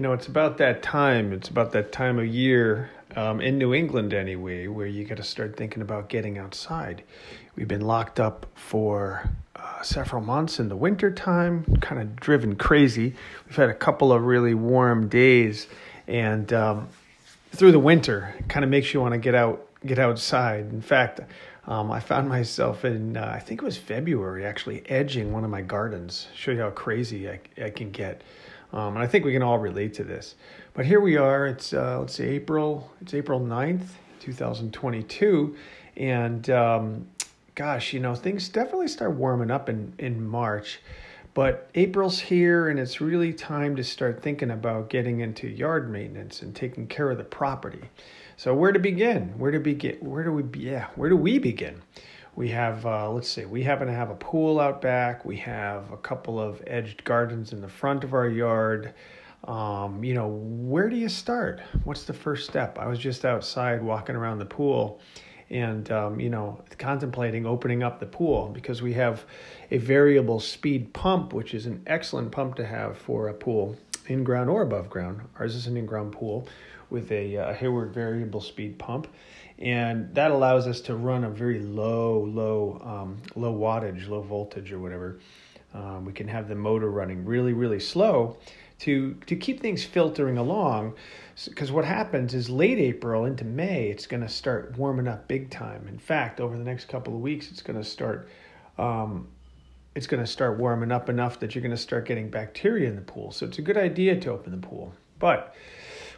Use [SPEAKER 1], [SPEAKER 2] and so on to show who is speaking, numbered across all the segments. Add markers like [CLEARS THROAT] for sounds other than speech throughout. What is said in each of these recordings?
[SPEAKER 1] You know, it's about that time. It's about that time of year um, in New England, anyway, where you got to start thinking about getting outside. We've been locked up for uh, several months in the winter time, kind of driven crazy. We've had a couple of really warm days, and um, through the winter, kind of makes you want to get out, get outside. In fact, um, I found myself in, uh, I think it was February, actually edging one of my gardens. Show you how crazy I, I can get. Um, and I think we can all relate to this. But here we are. It's uh, let's see, April. It's April 9th, 2022, and um, gosh, you know things definitely start warming up in in March. But April's here, and it's really time to start thinking about getting into yard maintenance and taking care of the property. So where to begin? Where to begin? Where do we? Yeah, where do we begin? We have, uh, let's see, we happen to have a pool out back. We have a couple of edged gardens in the front of our yard. Um, you know, where do you start? What's the first step? I was just outside walking around the pool and, um, you know, contemplating opening up the pool because we have a variable speed pump, which is an excellent pump to have for a pool in ground or above ground. Ours is an in ground pool with a, a Hayward variable speed pump and that allows us to run a very low, low, um, low wattage, low voltage, or whatever. Um, we can have the motor running really, really slow to to keep things filtering along. Because what happens is late April into May, it's going to start warming up big time. In fact, over the next couple of weeks, it's going to start. Um, it's going to start warming up enough that you're going to start getting bacteria in the pool. So it's a good idea to open the pool. But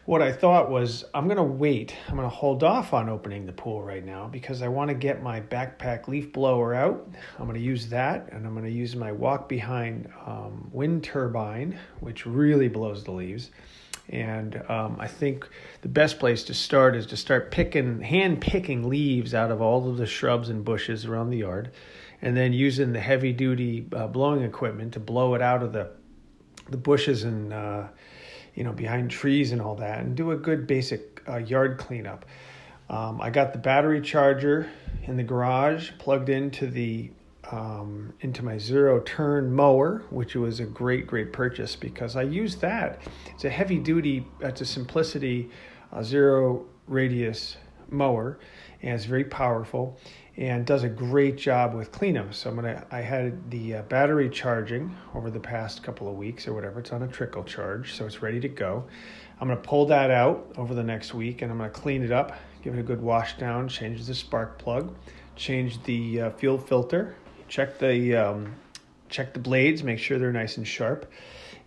[SPEAKER 1] what I thought was I'm going to wait. I'm going to hold off on opening the pool right now because I want to get my backpack leaf blower out. I'm going to use that and I'm going to use my walk behind um, wind turbine, which really blows the leaves. And um, I think the best place to start is to start picking, hand picking leaves out of all of the shrubs and bushes around the yard, and then using the heavy duty uh, blowing equipment to blow it out of the the bushes and uh, you know, behind trees and all that, and do a good basic uh, yard cleanup. Um, I got the battery charger in the garage plugged into the um, into my zero turn mower, which was a great great purchase because I use that. It's a heavy duty. It's a simplicity uh, zero radius mower, and it's very powerful and does a great job with cleanup. So I'm gonna I had the uh, battery charging over the past couple of weeks or whatever. It's on a trickle charge, so it's ready to go. I'm gonna pull that out over the next week, and I'm gonna clean it up, give it a good wash down, change the spark plug, change the uh, fuel filter, check the um, check the blades, make sure they're nice and sharp,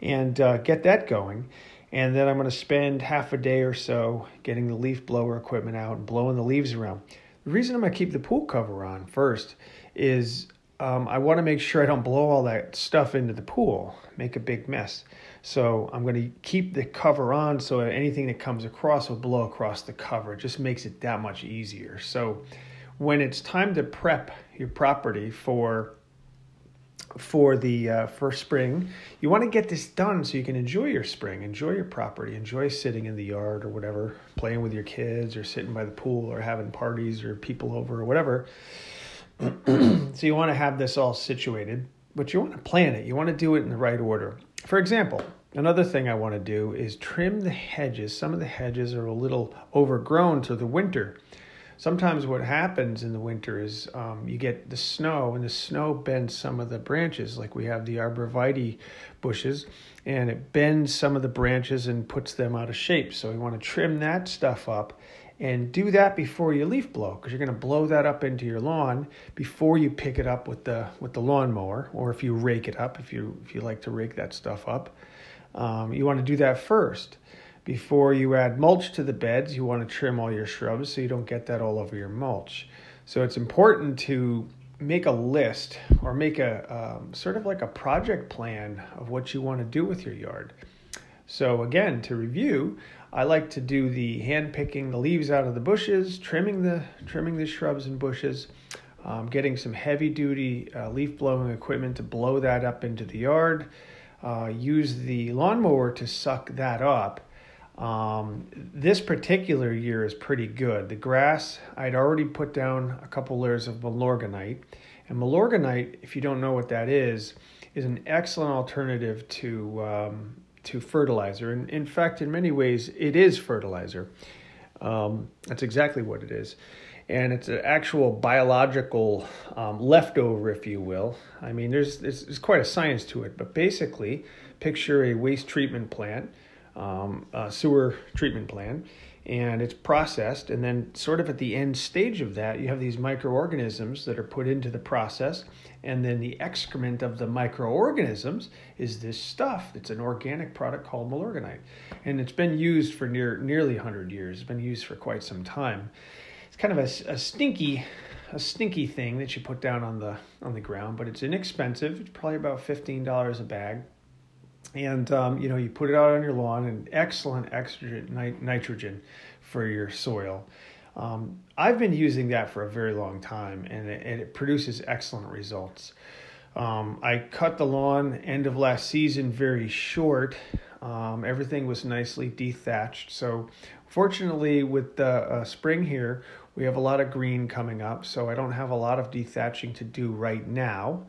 [SPEAKER 1] and uh, get that going. And then I'm going to spend half a day or so getting the leaf blower equipment out and blowing the leaves around. The reason I'm going to keep the pool cover on first is um, I want to make sure I don't blow all that stuff into the pool, make a big mess. So I'm going to keep the cover on so anything that comes across will blow across the cover. It just makes it that much easier. So when it's time to prep your property for for the uh, for spring. You want to get this done so you can enjoy your spring, enjoy your property, enjoy sitting in the yard or whatever, playing with your kids or sitting by the pool or having parties or people over or whatever. [CLEARS THROAT] so you want to have this all situated, but you want to plan it. You want to do it in the right order. For example, another thing I want to do is trim the hedges. Some of the hedges are a little overgrown to the winter sometimes what happens in the winter is um, you get the snow, and the snow bends some of the branches. Like we have the arborvitae bushes, and it bends some of the branches and puts them out of shape. So we want to trim that stuff up and do that before you leaf blow because you're going to blow that up into your lawn before you pick it up with the with the lawnmower or if you rake it up if you if you like to rake that stuff up um, you want to do that first before you add mulch to the beds, you want to trim all your shrubs so you don't get that all over your mulch. So it's important to make a list or make a um, sort of like a project plan of what you want to do with your yard. So again, to review, I like to do the hand picking the leaves out of the bushes, trimming the trimming the shrubs and bushes, um, getting some heavy duty uh, leaf blowing equipment to blow that up into the yard. Uh, use the lawnmower to suck that up um, this particular year is pretty good. The grass, I'd already put down a couple layers of Milorganite. And Milorganite, if you don't know what that is, is an excellent alternative to, um, to fertilizer. And in fact, in many ways, it is fertilizer. Um, that's exactly what it is. And it's an actual biological um, leftover, if you will. I mean, there's, there's, there's, quite a science to it, but basically, picture a waste treatment plant, um, sewer treatment plant, and it's processed and then sort of at the end stage of that you have these microorganisms that are put into the process and then the excrement of the microorganisms is this stuff it's an organic product called milorganite and it's been used for near nearly 100 years. It's been used for quite some time. It's kind of a, a stinky a stinky thing that you put down on the on the ground but it's inexpensive. It's probably about $15 a bag and um, you know you put it out on your lawn and excellent extra nitrogen for your soil. Um, i've been using that for a very long time and it, and it produces excellent results. Um, i cut the lawn end of last season very short. Um, everything was nicely dethatched. So fortunately with the uh, spring here we have a lot of green coming up so i don't have a lot of dethatching to do right now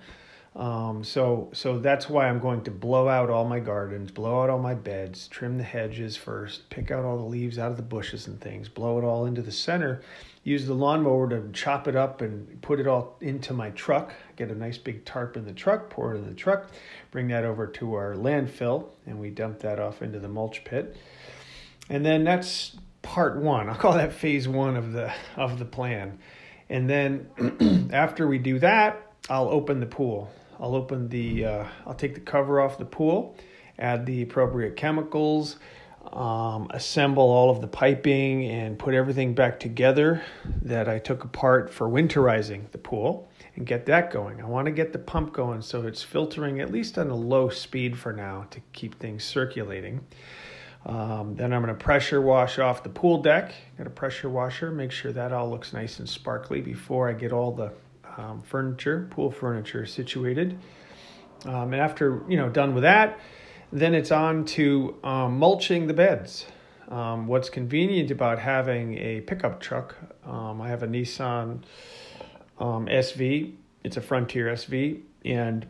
[SPEAKER 1] um, so so that's why I'm going to blow out all my gardens, blow out all my beds, trim the hedges first, pick out all the leaves out of the bushes and things, blow it all into the center, use the lawnmower to chop it up and put it all into my truck, get a nice big tarp in the truck, pour it in the truck, bring that over to our landfill, and we dump that off into the mulch pit. And then that's part one. I'll call that phase one of the of the plan. And then [CLEARS THROAT] after we do that, I'll open the pool. I'll open the, uh, I'll take the cover off the pool, add the appropriate chemicals, um, assemble all of the piping, and put everything back together that I took apart for winterizing the pool and get that going. I want to get the pump going so it's filtering at least on a low speed for now to keep things circulating. Um, then I'm going to pressure wash off the pool deck. Got a pressure washer, make sure that all looks nice and sparkly before I get all the um, furniture, pool furniture situated. Um, and after you know done with that, then it's on to um, mulching the beds. Um, what's convenient about having a pickup truck? Um, I have a Nissan um, SV. It's a Frontier SV and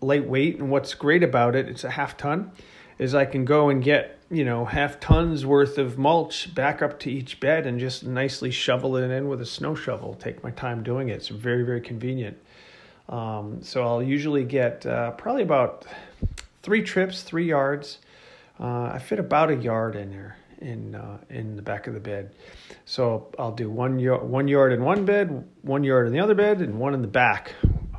[SPEAKER 1] lightweight. And what's great about it, it's a half ton, is I can go and get you know, half tons worth of mulch back up to each bed and just nicely shovel it in with a snow shovel. Take my time doing it. It's very, very convenient. Um, so I'll usually get uh, probably about three trips, three yards. Uh, I fit about a yard in there in uh, in the back of the bed. So I'll do one yard, one yard in one bed, one yard in the other bed, and one in the back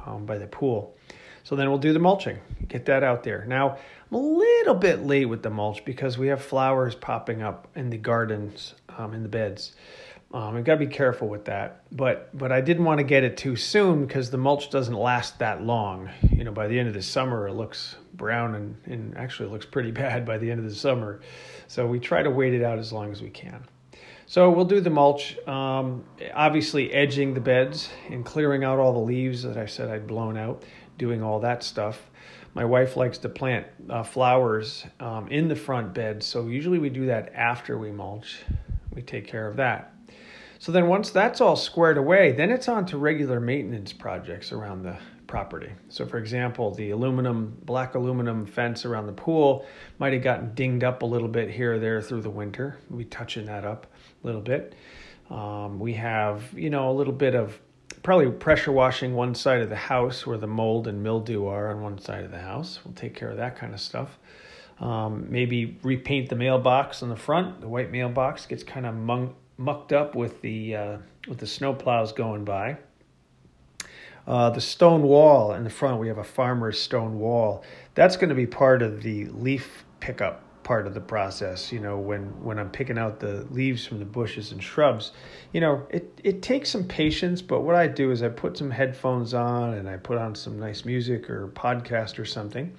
[SPEAKER 1] um, by the pool. So then we'll do the mulching, get that out there. Now I'm a little bit late with the mulch because we have flowers popping up in the gardens, um, in the beds. Um, I've got to be careful with that, but but I didn't want to get it too soon because the mulch doesn't last that long. You know, by the end of the summer, it looks brown and, and actually looks pretty [LAUGHS] bad by the end of the summer. So we try to wait it out as long as we can. So we'll do the mulch, um, obviously edging the beds and clearing out all the leaves that I said I'd blown out, doing all that stuff. My wife likes to plant uh, flowers um, in the front bed, so usually we do that after we mulch. We take care of that. So then once that's all squared away, then it's on to regular maintenance projects around the property. So for example, the aluminum, black aluminum fence around the pool might have gotten dinged up a little bit here or there through the winter. We'll be touching that up a little bit. Um, we have, you know, a little bit of probably pressure washing one side of the house where the mold and mildew are on one side of the house. We'll take care of that kind of stuff. Um, maybe repaint the mailbox on the front. The white mailbox gets kind of mung- mucked up with the uh, with the snow plows going by. Uh, the stone wall in the front, we have a farmer's stone wall. That's going to be part of the leaf pickup part of the process you know when when i'm picking out the leaves from the bushes and shrubs you know it it takes some patience but what i do is i put some headphones on and i put on some nice music or podcast or something.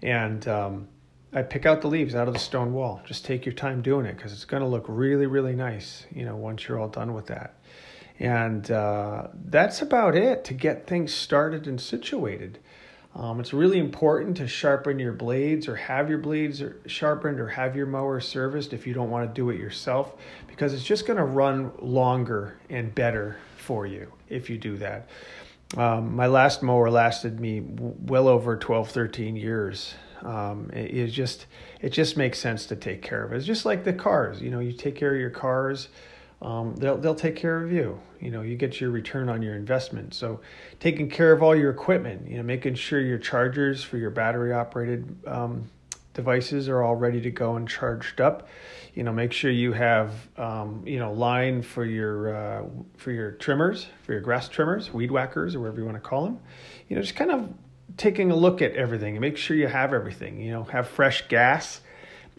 [SPEAKER 1] And um, i pick out the leaves out of the stone wall. Just take your time doing it because it's going to look really really nice you know once you're all done with that. And uh, that's about it to get things started and situated um, it's really important to sharpen your blades or have your blades sharpened or have your mower serviced if you don't want to do it yourself because it's just going to run longer and better for you if you do that. Um, my last mower lasted me well over 12, 13 years. Um, it, it just it just makes sense to take care of it. It's just like the cars. You know, you take care of your cars. Um, they'll they'll take care of you. You know, you get your return on your investment. So, taking care of all your equipment. You know, making sure your chargers for your battery operated um, devices are all ready to go and charged up. You know, make sure you have um, you know line for your uh, for your trimmers, for your grass trimmers, weed whackers, or whatever you want to call them. You know, just kind of taking a look at everything and make sure you have everything. You know, have fresh gas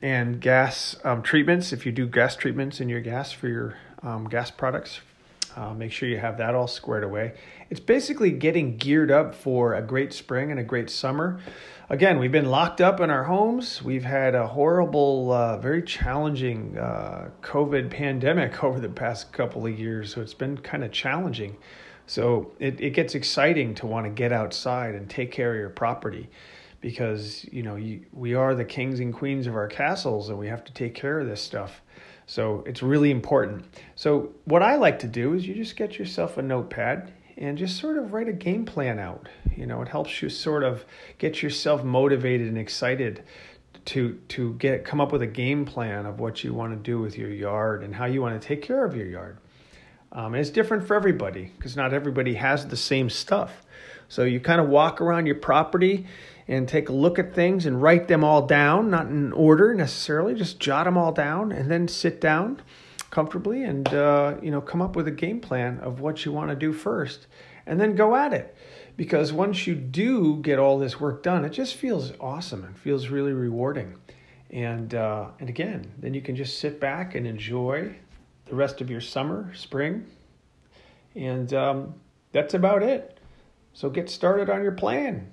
[SPEAKER 1] and gas um, treatments if you do gas treatments in your gas for your um, gas products. Uh, make sure you have that all squared away. It's basically getting geared up for a great spring and a great summer. Again, we've been locked up in our homes. We've had a horrible, uh, very challenging uh, COVID pandemic [LAUGHS] over the past couple of years. So it's been kind of challenging. So it, it gets exciting to want to get outside and take care of your property because, you know, you, we are the kings and queens of our castles and we have to take care of this stuff. So it's really important. So what I like to do is you just get yourself a notepad and just sort of write a game plan out. You know, it helps you sort of get yourself motivated and excited to to get come up with a game plan of what you want to do with your yard and how you want to take care of your yard. Um, and it's different for everybody because not everybody has the same stuff. So you kind of walk around your property and take a look at things and write them all down, not in order necessarily, just jot them all down and then sit down comfortably and uh, you know come up with a game plan of what you want to do first and then go at it. Because once you do get all this work done it just feels awesome it feels really rewarding. And uh, and again then you can just sit back and enjoy the rest of your summer spring and um, that's about it. So get started on your plan